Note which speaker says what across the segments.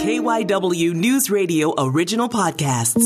Speaker 1: KYW News Radio original podcasts.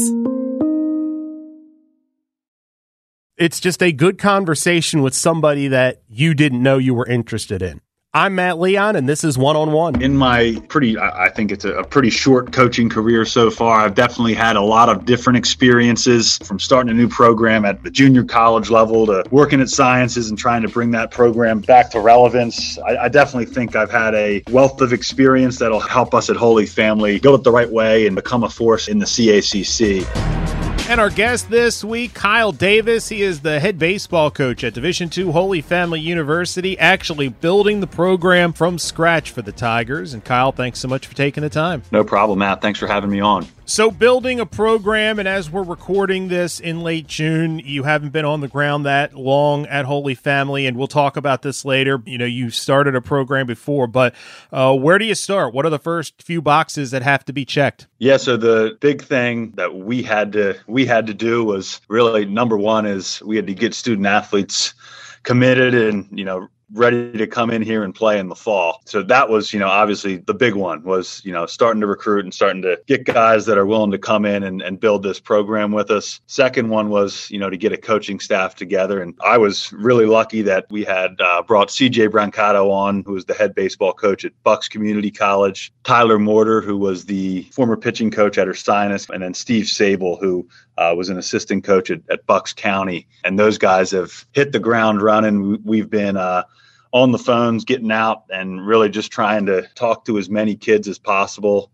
Speaker 2: It's just a good conversation with somebody that you didn't know you were interested in. I'm Matt Leon, and this is One on One.
Speaker 3: In my pretty, I think it's a, pretty short coaching career so far. I've definitely had a lot of different experiences from starting a new program at the junior college level to working at sciences and trying to bring that program back to relevance. I, I definitely think I've had a wealth of experience that'll help us at Holy Family go it the right way and become a force in the CACC.
Speaker 2: And our guest this week, Kyle Davis. He is the head baseball coach at Division II Holy Family University, actually building the program from scratch for the Tigers. And Kyle, thanks so much for taking the time.
Speaker 3: No problem, Matt. Thanks for having me on.
Speaker 2: So, building a program, and as we're recording this in late June, you haven't been on the ground that long at Holy Family, and we'll talk about this later. You know, you started a program before, but uh, where do you start? What are the first few boxes that have to be checked?
Speaker 3: Yeah, so the big thing that we had to we had to do was really number one is we had to get student athletes committed and you know ready to come in here and play in the fall. So that was, you know, obviously the big one was, you know, starting to recruit and starting to get guys that are willing to come in and, and build this program with us. Second one was, you know, to get a coaching staff together. And I was really lucky that we had uh, brought CJ Brancato on, who was the head baseball coach at Bucks Community College, Tyler Mortar, who was the former pitching coach at Ursinus, and then Steve Sable, who uh, was an assistant coach at, at, Bucks County. And those guys have hit the ground running. We've been, uh, on the phones, getting out and really just trying to talk to as many kids as possible.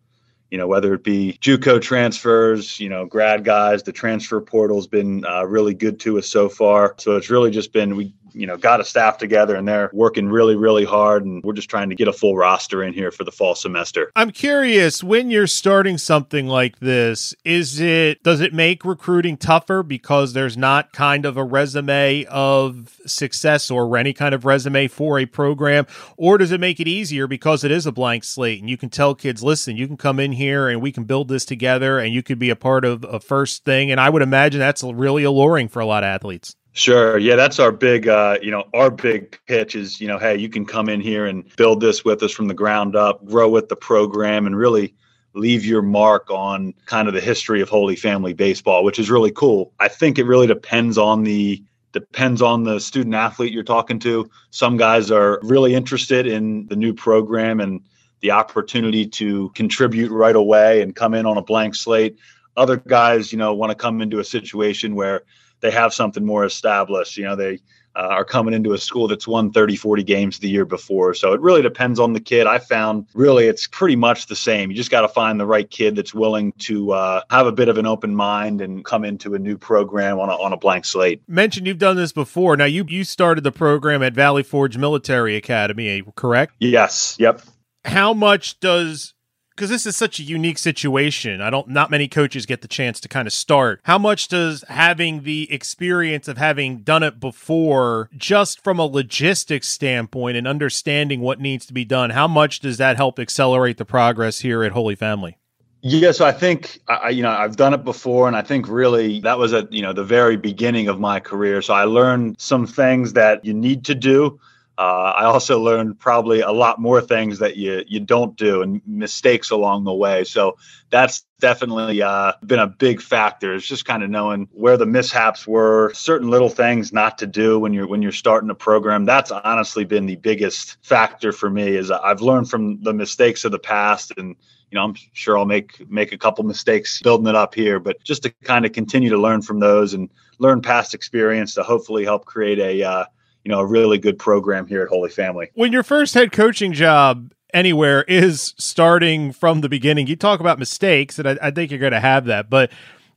Speaker 3: You know, whether it be JUCO transfers, you know, grad guys, the transfer portal's been uh, really good to us so far. So it's really just been we you know got a staff together and they're working really really hard and we're just trying to get a full roster in here for the fall semester.
Speaker 2: I'm curious when you're starting something like this is it does it make recruiting tougher because there's not kind of a resume of success or any kind of resume for a program? Or does it make it easier because it is a blank slate and you can tell kids listen you can come in here and we can build this together and you could be a part of a first thing. And i would imagine that's really alluring for a lot of athletes
Speaker 3: Sure. Yeah, that's our big, uh, you know, our big pitch is, you know, hey, you can come in here and build this with us from the ground up, grow with the program, and really leave your mark on kind of the history of Holy Family baseball, which is really cool. I think it really depends on the depends on the student athlete you're talking to. Some guys are really interested in the new program and the opportunity to contribute right away and come in on a blank slate. Other guys, you know, want to come into a situation where they have something more established. You know, they uh, are coming into a school that's won 30, 40 games the year before. So it really depends on the kid. I found really it's pretty much the same. You just got to find the right kid that's willing to uh, have a bit of an open mind and come into a new program on a, on a blank slate.
Speaker 2: Mentioned you've done this before. Now you you started the program at Valley Forge Military Academy, correct?
Speaker 3: Yes. Yep.
Speaker 2: How much does because this is such a unique situation. I don't not many coaches get the chance to kind of start. How much does having the experience of having done it before just from a logistics standpoint and understanding what needs to be done, how much does that help accelerate the progress here at Holy Family?
Speaker 3: Yeah, so I think I, you know I've done it before, and I think really that was at you know the very beginning of my career. So I learned some things that you need to do uh, I also learned probably a lot more things that you you don't do and mistakes along the way. So that's definitely uh, been a big factor. It's just kind of knowing where the mishaps were, certain little things not to do when you're when you're starting a program. That's honestly been the biggest factor for me. Is I've learned from the mistakes of the past and you know, I'm sure I'll make make a couple mistakes building it up here, but just to kind of continue to learn from those and learn past experience to hopefully help create a uh, you know a really good program here at Holy Family.
Speaker 2: When your first head coaching job anywhere is starting from the beginning, you talk about mistakes, and I, I think you're going to have that. But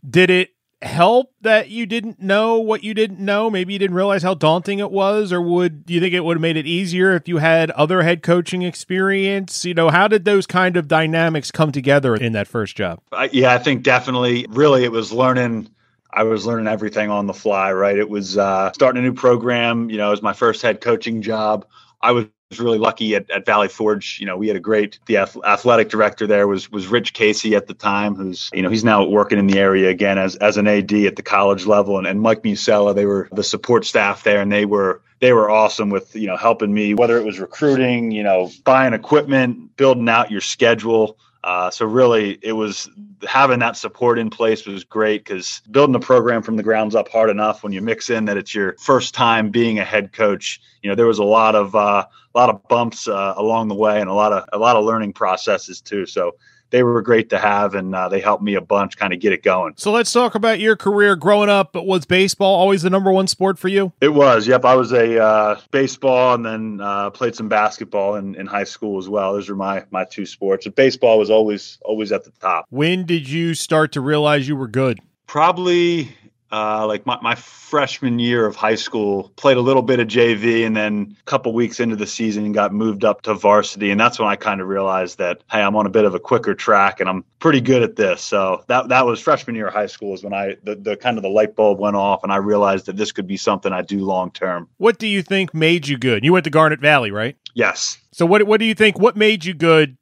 Speaker 2: did it help that you didn't know what you didn't know? Maybe you didn't realize how daunting it was, or would do you think it would have made it easier if you had other head coaching experience? You know, how did those kind of dynamics come together in that first job?
Speaker 3: Uh, yeah, I think definitely. Really, it was learning I was learning everything on the fly, right? It was uh, starting a new program. You know, it was my first head coaching job. I was really lucky at, at Valley Forge. You know, we had a great the athletic director there was was Rich Casey at the time, who's you know he's now working in the area again as as an AD at the college level, and, and Mike Musella. They were the support staff there, and they were they were awesome with you know helping me whether it was recruiting, you know, buying equipment, building out your schedule Uh, so really, it was having that support in place was great because building a program from the grounds up hard enough. When you mix in that it's your first time being a head coach, you know there was a lot of uh, a lot of bumps uh, along the way and a lot of a lot of learning processes too. So they were great to have, and uh, they helped me a bunch kind of get it going.
Speaker 2: So let's talk about your career growing up. But was baseball always the number one sport for you?
Speaker 3: It was. Yep, I was a uh, baseball and then uh, played some basketball in, in high school as well. Those were my my two sports. But baseball was always always at the top.
Speaker 2: When did you start to realize you were good?
Speaker 3: Probably uh, like my, my freshman year of high school, played a little bit of JV, and then a couple weeks into the season, got moved up to varsity, and that's when I kind of realized that hey, I'm on a bit of a quicker track, and I'm pretty good at this. So that that was freshman year of high school is when I the, the kind of the light bulb went off, and I realized that this could be something I do long term.
Speaker 2: What do you think made you good? You went to Garnet Valley, right?
Speaker 3: Yes.
Speaker 2: So what what do you think? What made you good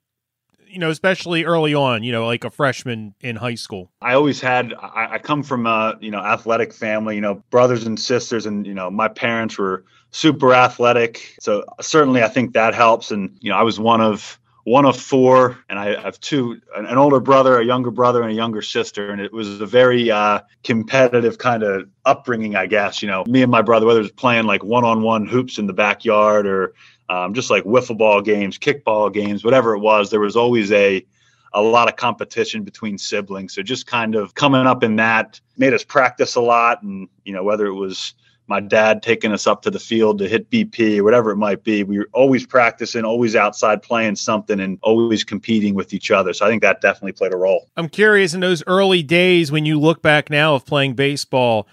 Speaker 2: you know, especially early on, you know, like a freshman in high school?
Speaker 3: I always had, I, I come from a, you know, athletic family, you know, brothers and sisters, and, you know, my parents were super athletic. So certainly I think that helps. And, you know, I was one of, one of four, and I have two an older brother, a younger brother, and a younger sister. And it was a very uh, competitive kind of upbringing, I guess. You know, me and my brother, whether it's playing like one on one hoops in the backyard or um, just like wiffle ball games, kickball games, whatever it was, there was always a a lot of competition between siblings. So just kind of coming up in that made us practice a lot, and you know whether it was my dad taking us up to the field to hit BP whatever it might be. We were always practicing, always outside playing something, and always competing with each other. So I think that definitely played a role.
Speaker 2: I'm curious in those early days when you look back now of playing baseball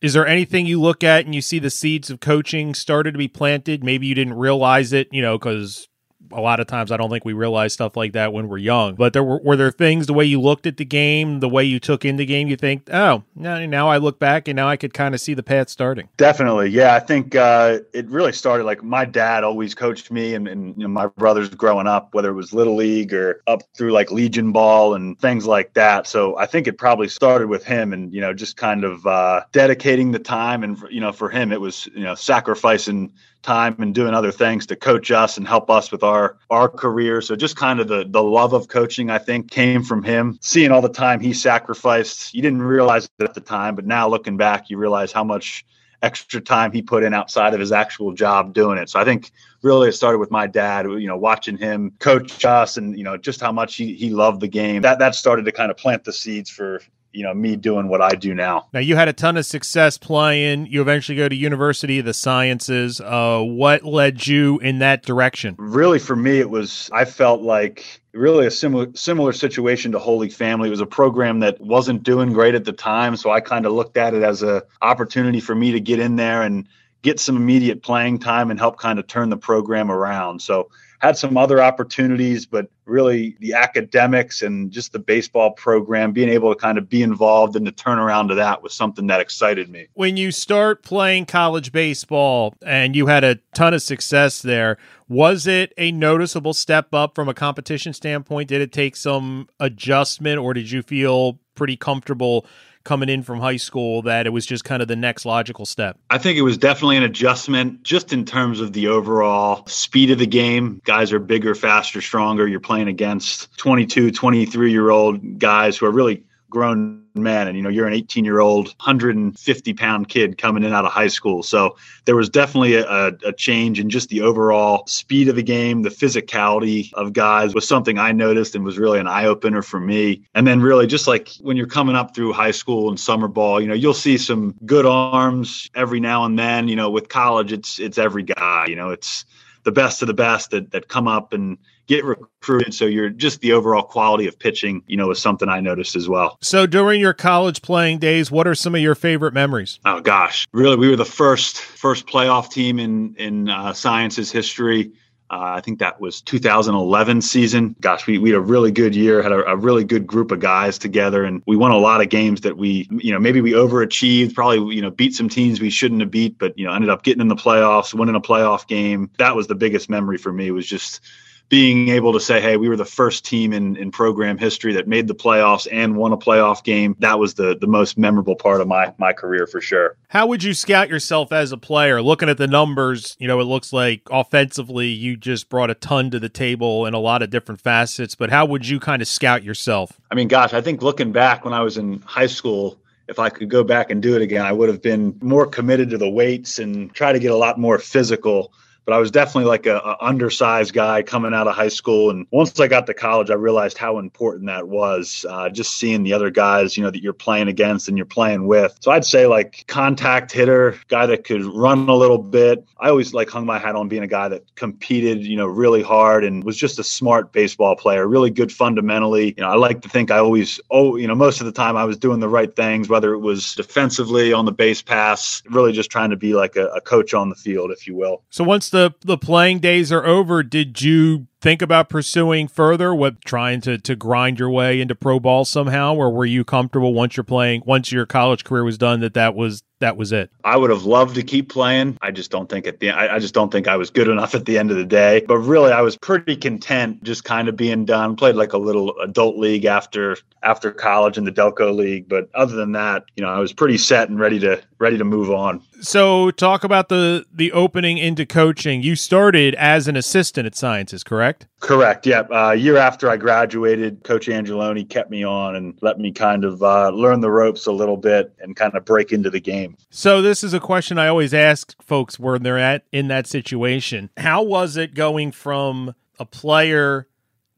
Speaker 2: is there anything you look at and you see the seeds of coaching started to be planted? Maybe you didn't realize it, you know, because a lot of times I don't think we realize stuff like that when we're young. But there were, were there things the way you looked at the game, the way you took in the game, you think, oh, now, I look back and now I could kind of see the path starting.
Speaker 3: Definitely, yeah. I think uh, it really started like my dad always coached me, and, and you know, my brothers growing up, whether it was little league or up through like Legion ball and things like that. So I think it probably started with him, and you know, just kind of uh, dedicating the time, and you know, for him it was you know sacrificing time and doing other things to coach us and help us with our our career. So just kind of the the love of coaching, I think, came from him. Seeing all the time he sacrificed, you didn't realize it at the time, but now looking back, you realize how much extra time he put in outside of his actual job doing it. So I think really it started with my dad, you know, watching him coach us and, you know, just how much he, he loved the game. That that started to kind of plant the seeds for, you know me doing what I do now.
Speaker 2: Now you had a ton of success playing. You eventually go to University of the Sciences. Uh, what led you in that direction?
Speaker 3: Really, for me, it was I felt like really a similar similar situation to Holy Family. It was a program that wasn't doing great at the time, so I kind of looked at it as a opportunity for me to get in there and get some immediate playing time and help kind of turn the program around. So had some other opportunities, but really the academics and just the baseball program, being able to kind of be involved in the turnaround to that was something that excited me.
Speaker 2: When you start playing college baseball and you had a ton of success there, was it a noticeable step up from a competition standpoint? Did it take some adjustment or did you feel pretty comfortable coming in from high school that it was just kind of the next logical step?
Speaker 3: I think it was definitely an adjustment just in terms of the overall speed of the game. Guys are bigger, faster, stronger. You're playing against 22, 23 year old guys who are really grown men and you know you're an 18 year old 150 pound kid coming in out of high school. So there was definitely a, a, change in just the overall speed of the game. The physicality of guys was something i noticed and was really an eye-opener for me. And then really just like when you're coming up through high school and summer ball you know you'll see some good arms every now and then. You know with college it's it's every guy. You know it's the best of the best that, that come up and get recruited. So you're just the overall quality of pitching, you know, is something I noticed as well.
Speaker 2: So during your college playing days, what are some of your favorite memories?
Speaker 3: Oh gosh, really, we were the first first playoff team in in uh, science's history. Uh, I think that was 2011 season. Gosh, we, we had a really good year, had a, a, really good group of guys together, and we won a lot of games that we, you know, maybe we overachieved, probably, you know, beat some teams we shouldn't have beat, but, you know, ended up getting in the playoffs, winning a playoff game. That was the biggest memory for me was just being able to say, hey, we were the first team in, in program history that made the playoffs and won a playoff game, that was the, the most memorable part of my, my career for sure.
Speaker 2: How would you scout yourself as a player? Looking at the numbers, you know, it looks like offensively you just brought a ton to the table in a lot of different facets, but how would you kind of scout yourself?
Speaker 3: I mean, gosh, I think looking back when I was in high school, if I could go back and do it again, I would have been more committed to the weights and try to get a lot more physical but I was definitely like a, a, undersized guy coming out of high school. And once I got to college, I realized how important that was. Uh, just seeing the other guys, you know, that you're playing against and you're playing with. So I'd say like contact hitter, guy that could run a little bit. I always like hung my hat on being a guy that competed, you know, really hard and was just a smart baseball player, really good fundamentally. You know, I like to think I always, oh, you know, most of the time I was doing the right things, whether it was defensively on the base pass, really just trying to be like a, a coach on the field, if you will.
Speaker 2: So once the the playing days are over, did you think about pursuing further? What trying to to grind your way into pro ball somehow, or were you comfortable once you're playing, once your college career was done, that that was that was it.
Speaker 3: I would have loved to keep playing. I just don't think at the I, I just don't think I was good enough at the end of the day. But really, I was pretty content just kind of being done. Played like a little adult league after after college in the Delco League, but other than that, you know, I was pretty set and ready to ready to move on.
Speaker 2: So, talk about the the opening into coaching. You started as an assistant at Sciences, correct?
Speaker 3: Correct. Yeah. Uh, a year after I graduated, Coach Angeloni kept me on and let me kind of uh, learn the ropes a little bit and kind of break into the game.
Speaker 2: So this is a question I always ask folks when they're at in that situation. How was it going from a player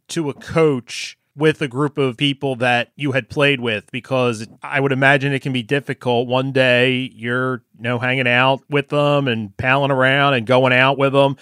Speaker 2: to a coach? with a group of people that you had played with because I would imagine it can be difficult. One day you're you know hanging out with them and palling around and going out with them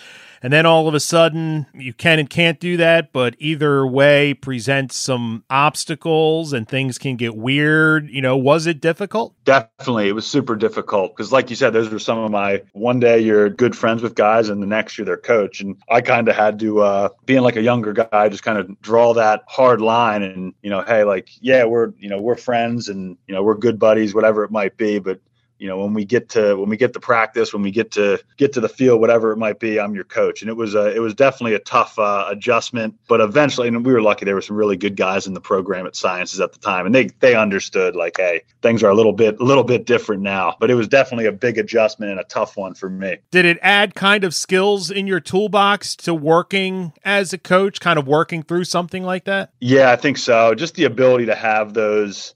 Speaker 2: and then all of a sudden you can and can't do that but either way presents some obstacles and things can get weird. You know was it difficult?
Speaker 3: Definitely. It was super difficult because like you said those were some of my one day you're good friends with guys and the next you're their coach. And i kind of had to uh being like a younger guy just kind of draw that hard line and you know hey like yeah we're you know we're friends and you know we're good buddies whatever it might be but you know when we get to when we get to practice when we get to get to the field whatever it might be i'm your coach. And it was a, it was definitely a tough uh, adjustment but eventually and we were lucky there were some really good guys in the program at sciences at the time and they they understood like hey things are a little bit a little bit different now but it was definitely a big adjustment and a tough one for me.
Speaker 2: Did it add kind of skills in your toolbox to working as a coach kind of working through something like that?
Speaker 3: Yeah i think so. Just the ability to have those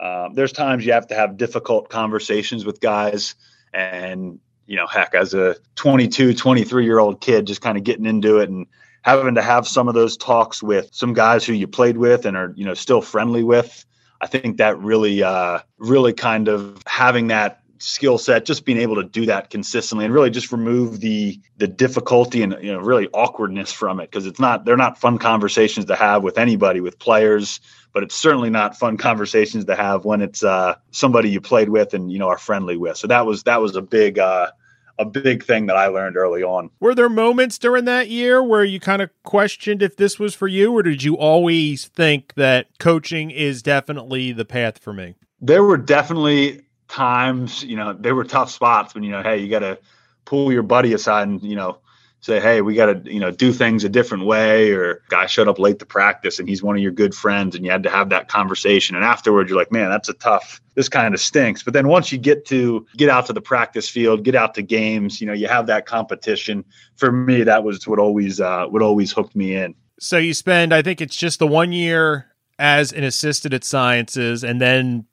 Speaker 3: um, there's times you have to have difficult conversations with guys and you know heck as a 22 23 year old kid just kind of getting into it and having to have some of those talks with some guys who you played with and are you know still friendly with i think that really uh really kind of having that skill set just being able to do that consistently and really just remove the the difficulty and you know really awkwardness from it because it's not they're not fun conversations to have with anybody with players but it's certainly not fun conversations to have when it's uh, somebody you played with and you know are friendly with. So that was that was a big uh, a big thing that I learned early on.
Speaker 2: Were there moments during that year where you kind of questioned if this was for you, or did you always think that coaching is definitely the path for me?
Speaker 3: There were definitely times, you know, they were tough spots when you know, hey, you got to pull your buddy aside and you know say, hey, we got to, you know, do things a different way, or guy showed up late to practice and he's one of your good friends, and you had to have that conversation. And afterwards, you're like, man, that's a tough. This kind of stinks. But then once you get to get out to the practice field, get out to games, you know, you have that competition. For me, that was what always uh, what always hooked me in.
Speaker 2: So you spend, I think it's just the one year as an assistant at Sciences, and then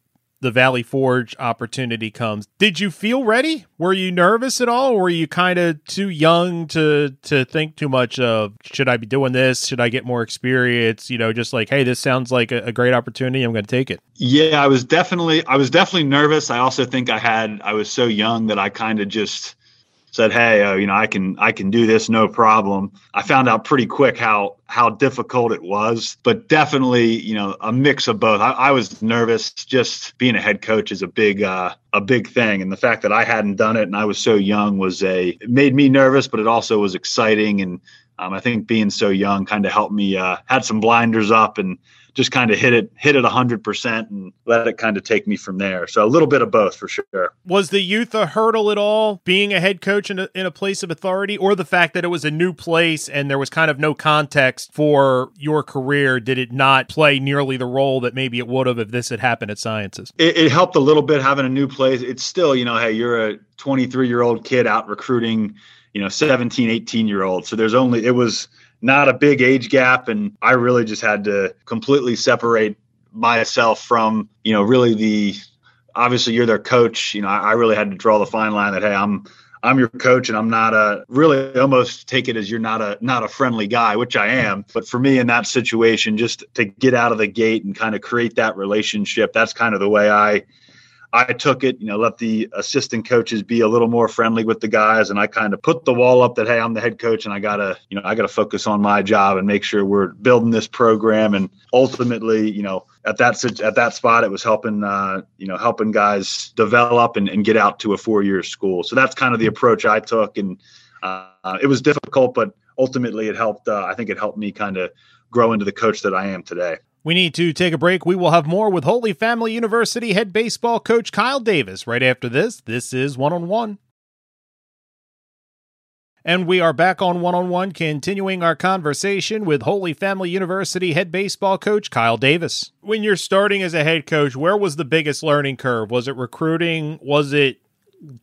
Speaker 2: the Valley Forge opportunity comes. Did you feel ready? Were you nervous at all? Or were you kind of too young to to think too much of should I be doing this? Should I get more experience? You know, just like, hey, this sounds like a, a great opportunity. I'm going to take it.
Speaker 3: Yeah, I was definitely I was definitely nervous. I also think I had I was so young that I kind of just said, "Hey, uh, you know, I can I can do this, no problem." I found out pretty quick how how difficult it was, but definitely, you know, a mix of both. I, I was nervous. Just being a head coach is a big uh, a big thing, and the fact that I hadn't done it and I was so young was a made me nervous, but it also was exciting and Um, I think being so young kind of helped me uh, had some blinders up and just kind of hit it hit it 100% and let it kind of take me from there. So a little bit of both for sure.
Speaker 2: Was the youth a hurdle at all being a head coach in a, in a place of authority or the fact that it was a new place and there was kind of no context for your career? Did it not play nearly the role that maybe it would have if this had happened at sciences?
Speaker 3: It, it helped a little bit having a new place. It's still you know hey you're a 23 year old kid out recruiting you know 17 18 year old so there's only it was not a big age gap. And I really just had to completely separate myself from, you know, really the obviously you're their coach. You know, I, I really had to draw the fine line that, hey, I'm I'm your coach and I'm not a really almost take it as you're not a not a friendly guy, which I am. But for me in that situation, just to get out of the gate and kind of create that relationship, that's kind of the way I I took it, you know, let the assistant coaches be a little more friendly with the guys, and I kind of put the wall up that hey, I'm the head coach, and I gotta, you know, I gotta focus on my job and make sure we're building this program. And ultimately, you know, at that at that spot, it was helping, uh, you know, helping guys develop and, and get out to a four year school. So that's kind of the approach I took, and uh, it was difficult, but ultimately, it helped. Uh, I think it helped me kind of grow into the coach that I am today.
Speaker 2: We need to take a break. We will have more with Holy Family University head baseball coach Kyle Davis right after this. This is one on one. And we are back on one on one, continuing our conversation with Holy Family University head baseball coach Kyle Davis. When you're starting as a head coach, where was the biggest learning curve? Was it recruiting? Was it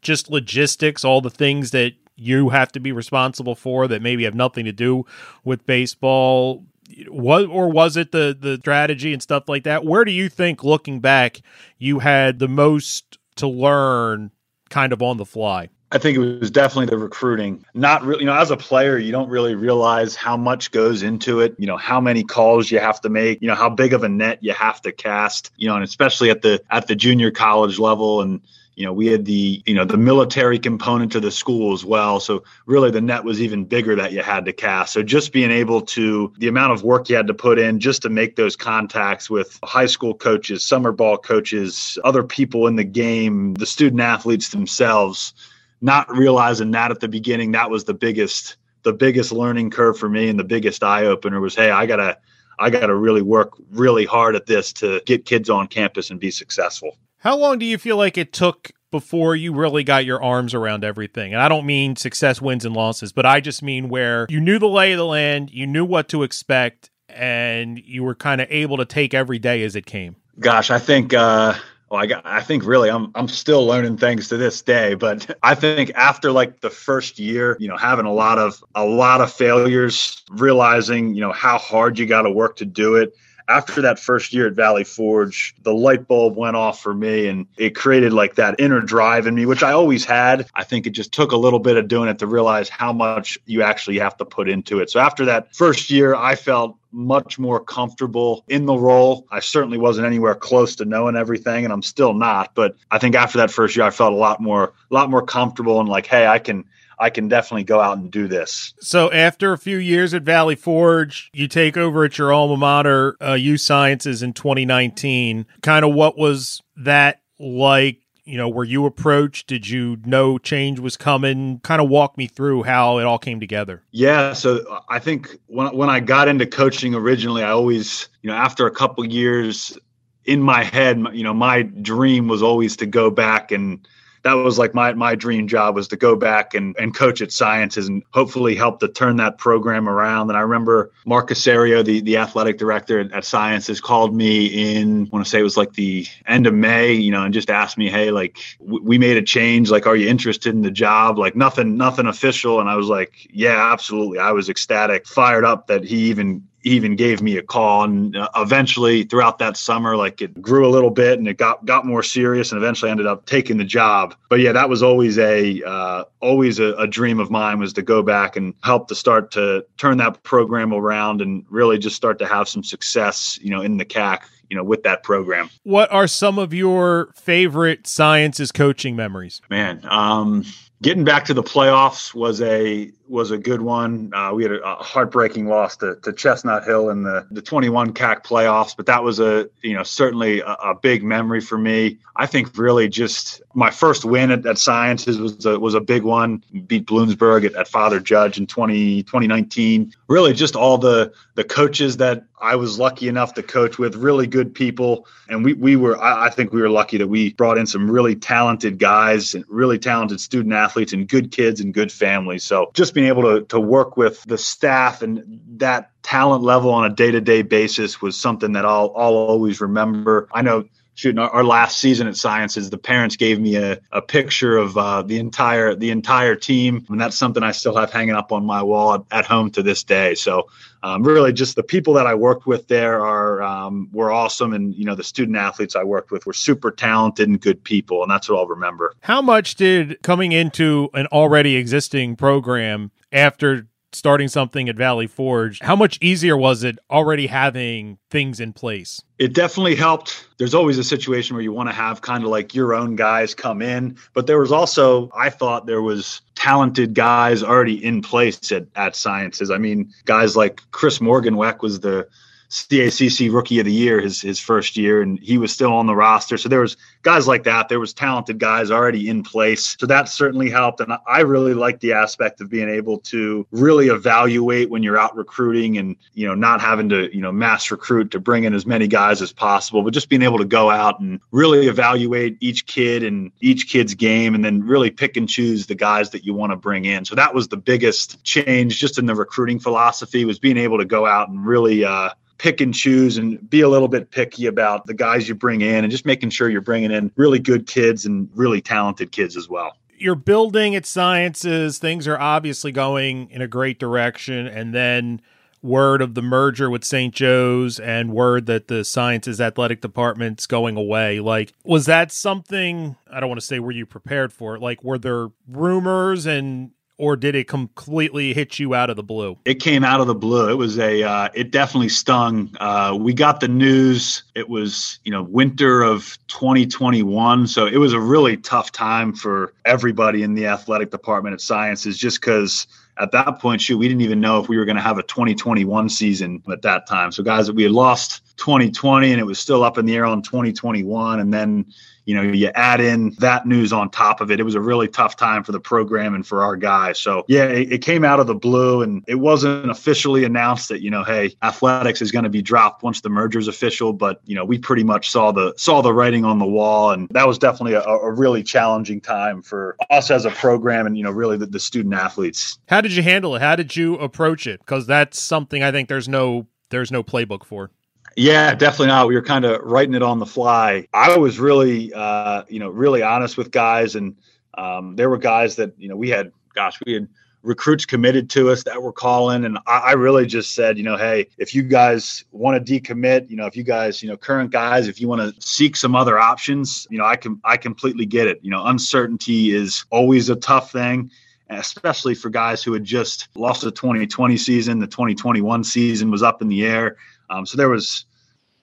Speaker 2: just logistics, all the things that you have to be responsible for that maybe have nothing to do with baseball? Was or was it the the strategy and stuff like that? Where do you think, looking back, you had the most to learn, kind of on the fly?
Speaker 3: I think it was definitely the recruiting. Not really, you know, as a player, you don't really realize how much goes into it. You know, how many calls you have to make. You know, how big of a net you have to cast. You know, and especially at the at the junior college level and you know we had the you know the military component to the school as well. So really the net was even bigger that you had to cast. So just being able to the amount of work you had to put in just to make those contacts with high school coaches summer ball coaches other people in the game the student athletes themselves not realizing that at the beginning that was the biggest the biggest learning curve for me and the biggest eye opener was hey i gotta i gotta really work really hard at this to get kids on campus and be successful
Speaker 2: how long do you feel like it took before you really got your arms around everything? And I don't mean success wins and losses, but I just mean where you knew the lay of the land, you knew what to expect, and you were kind of able to take every day as it came.
Speaker 3: Gosh, I think uh well, I got, I think really I'm I'm still learning things to this day, but I think after like the first year, you know, having a lot of a lot of failures, realizing, you know, how hard you got to work to do it, after that first year at Valley Forge, the light bulb went off for me and it created like that inner drive in me, which I always had. I think it just took a little bit of doing it to realize how much you actually have to put into it. So after that first year, I felt much more comfortable in the role. I certainly wasn't anywhere close to knowing everything and I'm still not, but I think after that first year I felt a lot more a lot more comfortable and like hey, I can I can definitely go out and do this.
Speaker 2: So after a few years at Valley Forge, you take over at your alma mater, uh, U Sciences in 2019. Kind of what was that like? You know, were you approached? Did you know change was coming? Kind of walk me through how it all came together.
Speaker 3: Yeah, so I think when when I got into coaching originally, I always, you know, after a couple years in my head, you know, my dream was always to go back and that was like my my dream job was to go back and, and coach at sciences and hopefully help to turn that program around. And I remember Mark Casario, the, the athletic director at, at sciences, called me in, I want to say it was like the end of May, you know, and just asked me, hey, like w- we made a change. Like, are you interested in the job? Like nothing, nothing official. And I was like, yeah, absolutely. I was ecstatic, fired up that he even even gave me a call and uh, eventually throughout that summer like it grew a little bit and it got got more serious and eventually ended up taking the job. But yeah that was always a uh, always a, a, dream of mine was to go back and help to start to turn that program around and really just start to have some success you know in the CAC you know with that program.
Speaker 2: What are some of your favorite sciences coaching memories?
Speaker 3: Man um getting back to the playoffs was a was a good one. Uh, we had a, a, heartbreaking loss to, to Chestnut Hill in the, the 21 CAC playoffs, but that was a you know certainly a, a big memory for me. I think really just my first win at, at Sciences was a, was a big one. Beat Bloomsburg at, at Father Judge in 20, 2019. Really, just all the the coaches that I was lucky enough to coach with, really good people, and we we were I, I think we were lucky that we brought in some really talented guys and really talented student athletes and good kids and good families. So just being able to to work with the staff and that talent level on a day to day basis was something that I'll I'll always remember. I know shooting our, our, last season at sciences the parents gave me a, a picture of uh, the entire the entire team. And that's something i still have hanging up on my wall at, at home to this day. So um, really just the people that i worked with there are um, were awesome. And you know the student athletes i worked with were super talented and good people. And that's what i'll remember.
Speaker 2: How much did coming into an already existing program after starting something at Valley Forge, how much easier was it already having things in place?
Speaker 3: It definitely helped. There's always a situation where you want to have kind of like your own guys come in, but there was also, I thought there was talented guys already in place at, at Sciences. I mean, guys like Chris Morganweck was the CACC Rookie of the Year his his first year, and he was still on the roster. So there was guys like that. There was talented guys already in place. So that certainly helped. And I really like the aspect of being able to really evaluate when you're out recruiting, and you know not having to you know mass recruit to bring in as many guys as possible, but just being able to go out and really evaluate each kid and each kid's game, and then really pick and choose the guys that you want to bring in. So that was the biggest change just in the recruiting philosophy was being able to go out and really uh, pick and choose and be a little bit picky about the guys you bring in and just making sure you're bringing in really good kids and really talented kids as well.
Speaker 2: You're building at sciences, things are obviously going in a great direction. And then word of the merger with St. Joe's and word that the sciences athletic department's going away. Like, was that something I don't want to say were you prepared for it? Like, were there rumors and or did it completely hit you out of the blue?
Speaker 3: It came out of the blue. It was a, uh, it definitely stung. Uh, we got the news. It was, you know, winter of 2021. So it was a really tough time for everybody in the athletic department at sciences just because at that point, shoot, we didn't even know if we were going to have a 2021 season at that time. So, guys, we had lost 2020 and it was still up in the air on 2021. And then, you know, you add in that news on top of it. It was a really tough time for the program and for our guys. So, yeah, it, it came out of the blue and it wasn't officially announced that, you know, hey, athletics is going to be dropped once the merger is official. But, you know, we pretty much saw the saw the writing on the wall. And that was definitely a, a really challenging time for us as a program and, you know, really the, the student athletes.
Speaker 2: How did you handle it? How did you approach it? Because that's something I think there's no there's no playbook for.
Speaker 3: Yeah, definitely not. We were kind of writing it on the fly. I was really, uh, you know, really honest with guys, and um, there were guys that you know we had, gosh, we had recruits committed to us that were calling, and I, I really just said, you know, hey, if you guys want to decommit, you know, if you guys, you know, current guys, if you want to seek some other options, you know, I can, I completely get it. You know, uncertainty is always a tough thing especially for guys who had just lost the 2020 season. The 2021 season was up in the air. Um, so there was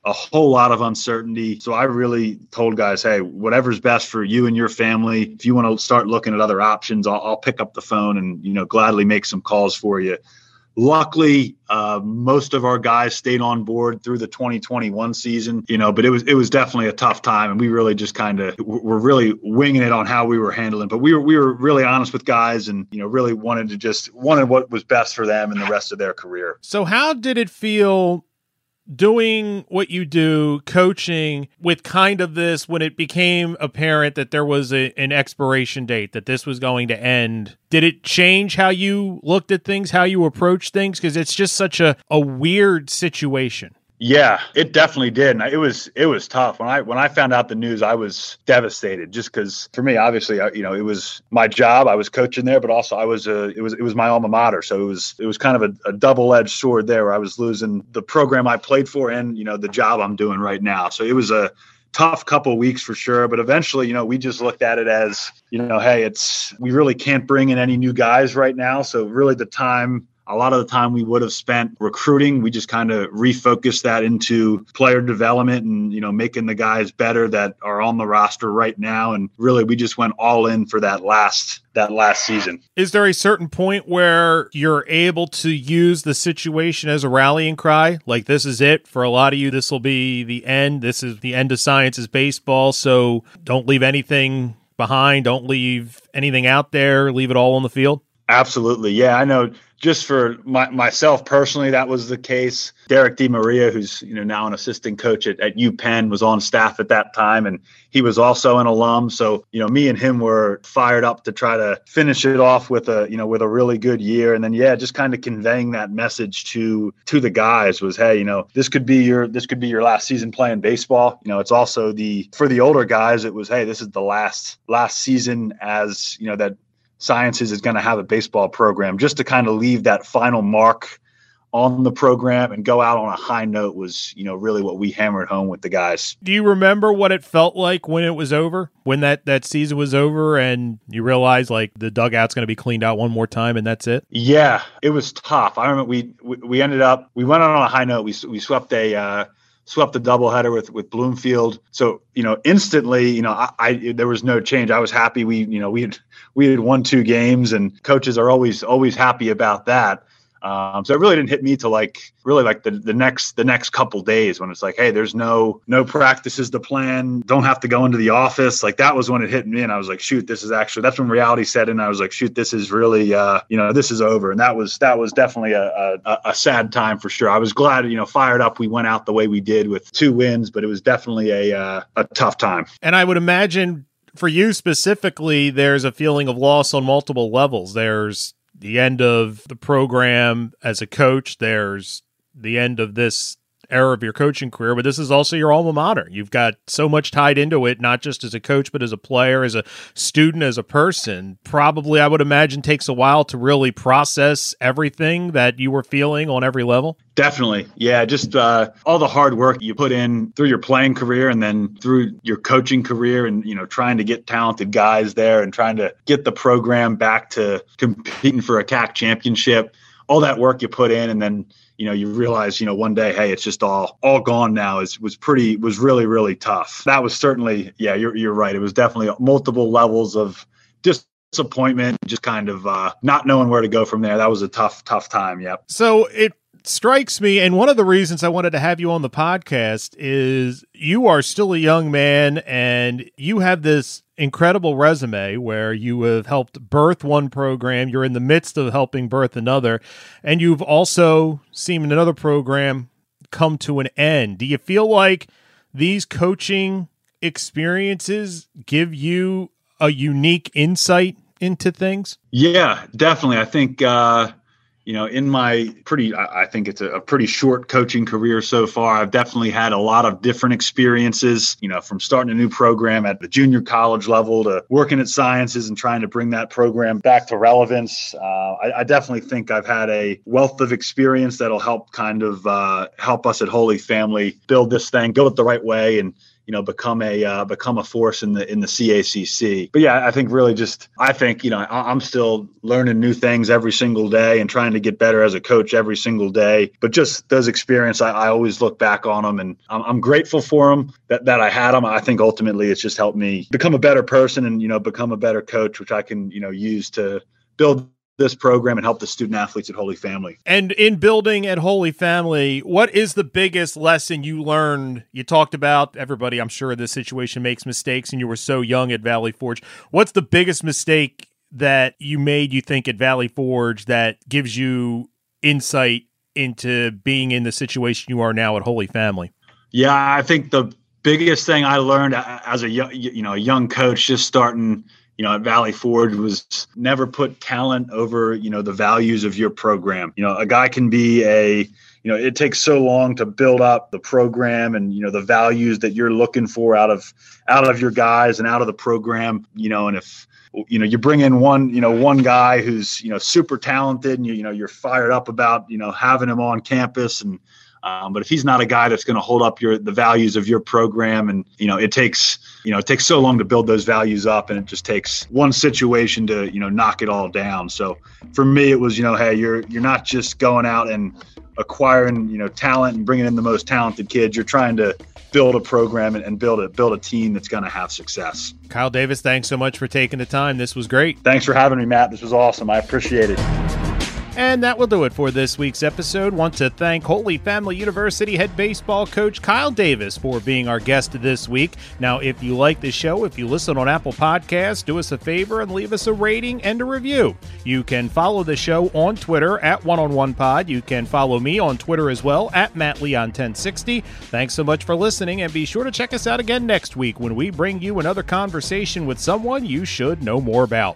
Speaker 3: a whole lot of uncertainty. So I really told guys, hey, whatever's best for you and your family. If you want to start looking at other options, I'll, I'll pick up the phone and you know gladly make some calls for you. Luckily, uh, most of our guys stayed on board through the 2021 season, you know, but it was it was definitely a tough time, and we really just kind of were really winging it on how we were handling. But we were we were really honest with guys, and you know, really wanted to just wanted what was best for them and the rest of their career.
Speaker 2: So, how did it feel doing what you do, coaching with kind of this when it became apparent that there was a, an expiration date, that this was going to end, did it change how you looked at things, how you approached things? Because it's just such a, a weird situation.
Speaker 3: Yeah, it definitely did. And it was it was tough when I when I found out the news. I was devastated just because for me, obviously, I, you know, it was my job. I was coaching there, but also I was a it was it was my alma mater. So it was it was kind of a, a double edged sword there. Where I was losing the program I played for and you know the job I'm doing right now. So it was a tough couple weeks for sure. But eventually, you know, we just looked at it as you know, hey, it's we really can't bring in any new guys right now. So really, the time a lot of the time we would have spent recruiting. We just kind of refocused that into player development and, you know, making the guys better that are on the roster right now. And really, we just went all in for that last that last season.
Speaker 2: Is there a certain point where you're able to use the situation as a rallying cry? Like this is it for a lot of you. This will be the end. This is the end of science is baseball. So don't leave anything behind. Don't leave anything out there. Leave it all on the field.
Speaker 3: Absolutely. Yeah, I know just for my, myself personally, that was the case. Derek DeMaria, who's you know now an assistant coach at, at UPenn, was on staff at that time, and he was also an alum. So you know, me and him were fired up to try to finish it off with a you know with a really good year, and then yeah, just kind of conveying that message to to the guys was, hey, you know, this could be your this could be your last season playing baseball. You know, it's also the for the older guys, it was, hey, this is the last last season as you know that Sciences is going to have a baseball program just to kind of leave that final mark on the program and go out on a high note was, you know, really what we hammered home with the guys.
Speaker 2: Do you remember what it felt like when it was over? When that that season was over and you realized like the dugout's going to be cleaned out one more time and that's it?
Speaker 3: Yeah, it was tough. I remember we we, we ended up we went out on a high note. We we swept a uh, swept the doubleheader with with Bloomfield. So you know, instantly, you know, I, I, there was no change. I was happy. We you know we had we had won two games, and coaches are always always happy about that. Um, so it really didn't hit me to like really like the, the next the next couple days when it's like, hey, there's no no practices to plan, don't have to go into the office. Like that was when it hit me, and I was like, shoot, this is actually that's when reality set in. I was like, shoot, this is really uh, you know this is over, and that was that was definitely a, a, a sad time for sure. I was glad you know fired up we went out the way we did with two wins, but it was definitely a uh, a tough time.
Speaker 2: And I would imagine for you specifically, there's a feeling of loss on multiple levels. There's the end of the program as a coach. There's the end of this era of your coaching career, but this is also your alma mater. You've got so much tied into it, not just as a coach, but as a player, as a student, as a person. Probably, I would imagine, takes a while to really process everything that you were feeling on every level.
Speaker 3: Definitely. Yeah. Just uh, all the hard work you put in through your playing career and then through your coaching career and, you know, trying to get talented guys there and trying to get the program back to competing for a CAC championship. All that work you put in and then you know you realize you know one day hey it's just all all gone now It was pretty was really really tough. That was certainly yeah you're, you're right. It was definitely multiple levels of disappointment just kind of uh, not knowing where to go from there. That was a tough tough time. Yep.
Speaker 2: So it strikes me and one of the reasons i wanted to have you on the podcast is you are still a young man and you have this incredible resume where you have helped birth one program, you're in the midst of helping birth another, and you've also seen another program come to an end. Do you feel like these coaching experiences give you a unique insight into things?
Speaker 3: Yeah, definitely. I think uh, you know, in my pretty, I think it's a, pretty short coaching career so far. I've definitely had a lot of different experiences, you know, from starting a new program at the junior college level to working at sciences and trying to bring that program back to relevance. Uh, I, I, definitely think I've had a wealth of experience that'll help kind of uh, help us at Holy Family build this thing, go it the right way, and you know become a uh, become a force in the in the CACC. But yeah, I think really just I think you know I, am still learning new things every single day and trying to get better as a coach every single day. But just those experience, I, I always look back on them and I'm, I'm grateful for them that that I had them. I think ultimately it's just helped me become a better person and you know become a better coach, which I can you know use to build this program and help the student athletes at Holy Family.
Speaker 2: And in building at Holy Family, what is the biggest lesson you learned? You talked about everybody, I'm sure this situation makes mistakes and you were so young at Valley Forge. What's the biggest mistake that you made you think at Valley Forge that gives you insight into being in the situation you are now at Holy Family?
Speaker 3: Yeah, I think the biggest thing I learned as a you know a young coach just starting you know, at Valley Forge was never put talent over, you know, the values of your program. You know, a guy can be a, you know, it takes so long to build up the program and, you know, the values that you're looking for out of out of your guys and out of the program, you know, and if you know you bring in one you know one guy who's you know super talented and you, you know you're fired up about you know having him on campus and Um, but if he's not a guy that's going to hold up your the values of your program, and you know it takes you know it takes so long to build those values up, and it just takes one situation to you know knock it all down. So for me, it was you know hey you're you're not just going out and acquiring you know talent and bringing in the most talented kids. You're trying to build a program and, and build a build a team that's going to have success.
Speaker 2: Kyle Davis, thanks so much for taking the time. This was great.
Speaker 3: Thanks for having me, Matt. This was awesome. I appreciate it.
Speaker 2: And that will do it for this week's episode. Want to thank Holy Family University head baseball coach Kyle Davis for being our guest this week. Now, if you like the show, if you listen on Apple Podcasts, do us a favor and leave us a rating and a review. You can follow the show on Twitter at One on One Pod. You can follow me on Twitter as well at Matt Leon 1060. Thanks so much for listening, and be sure to check us out again next week when we bring you another conversation with someone you should know more about.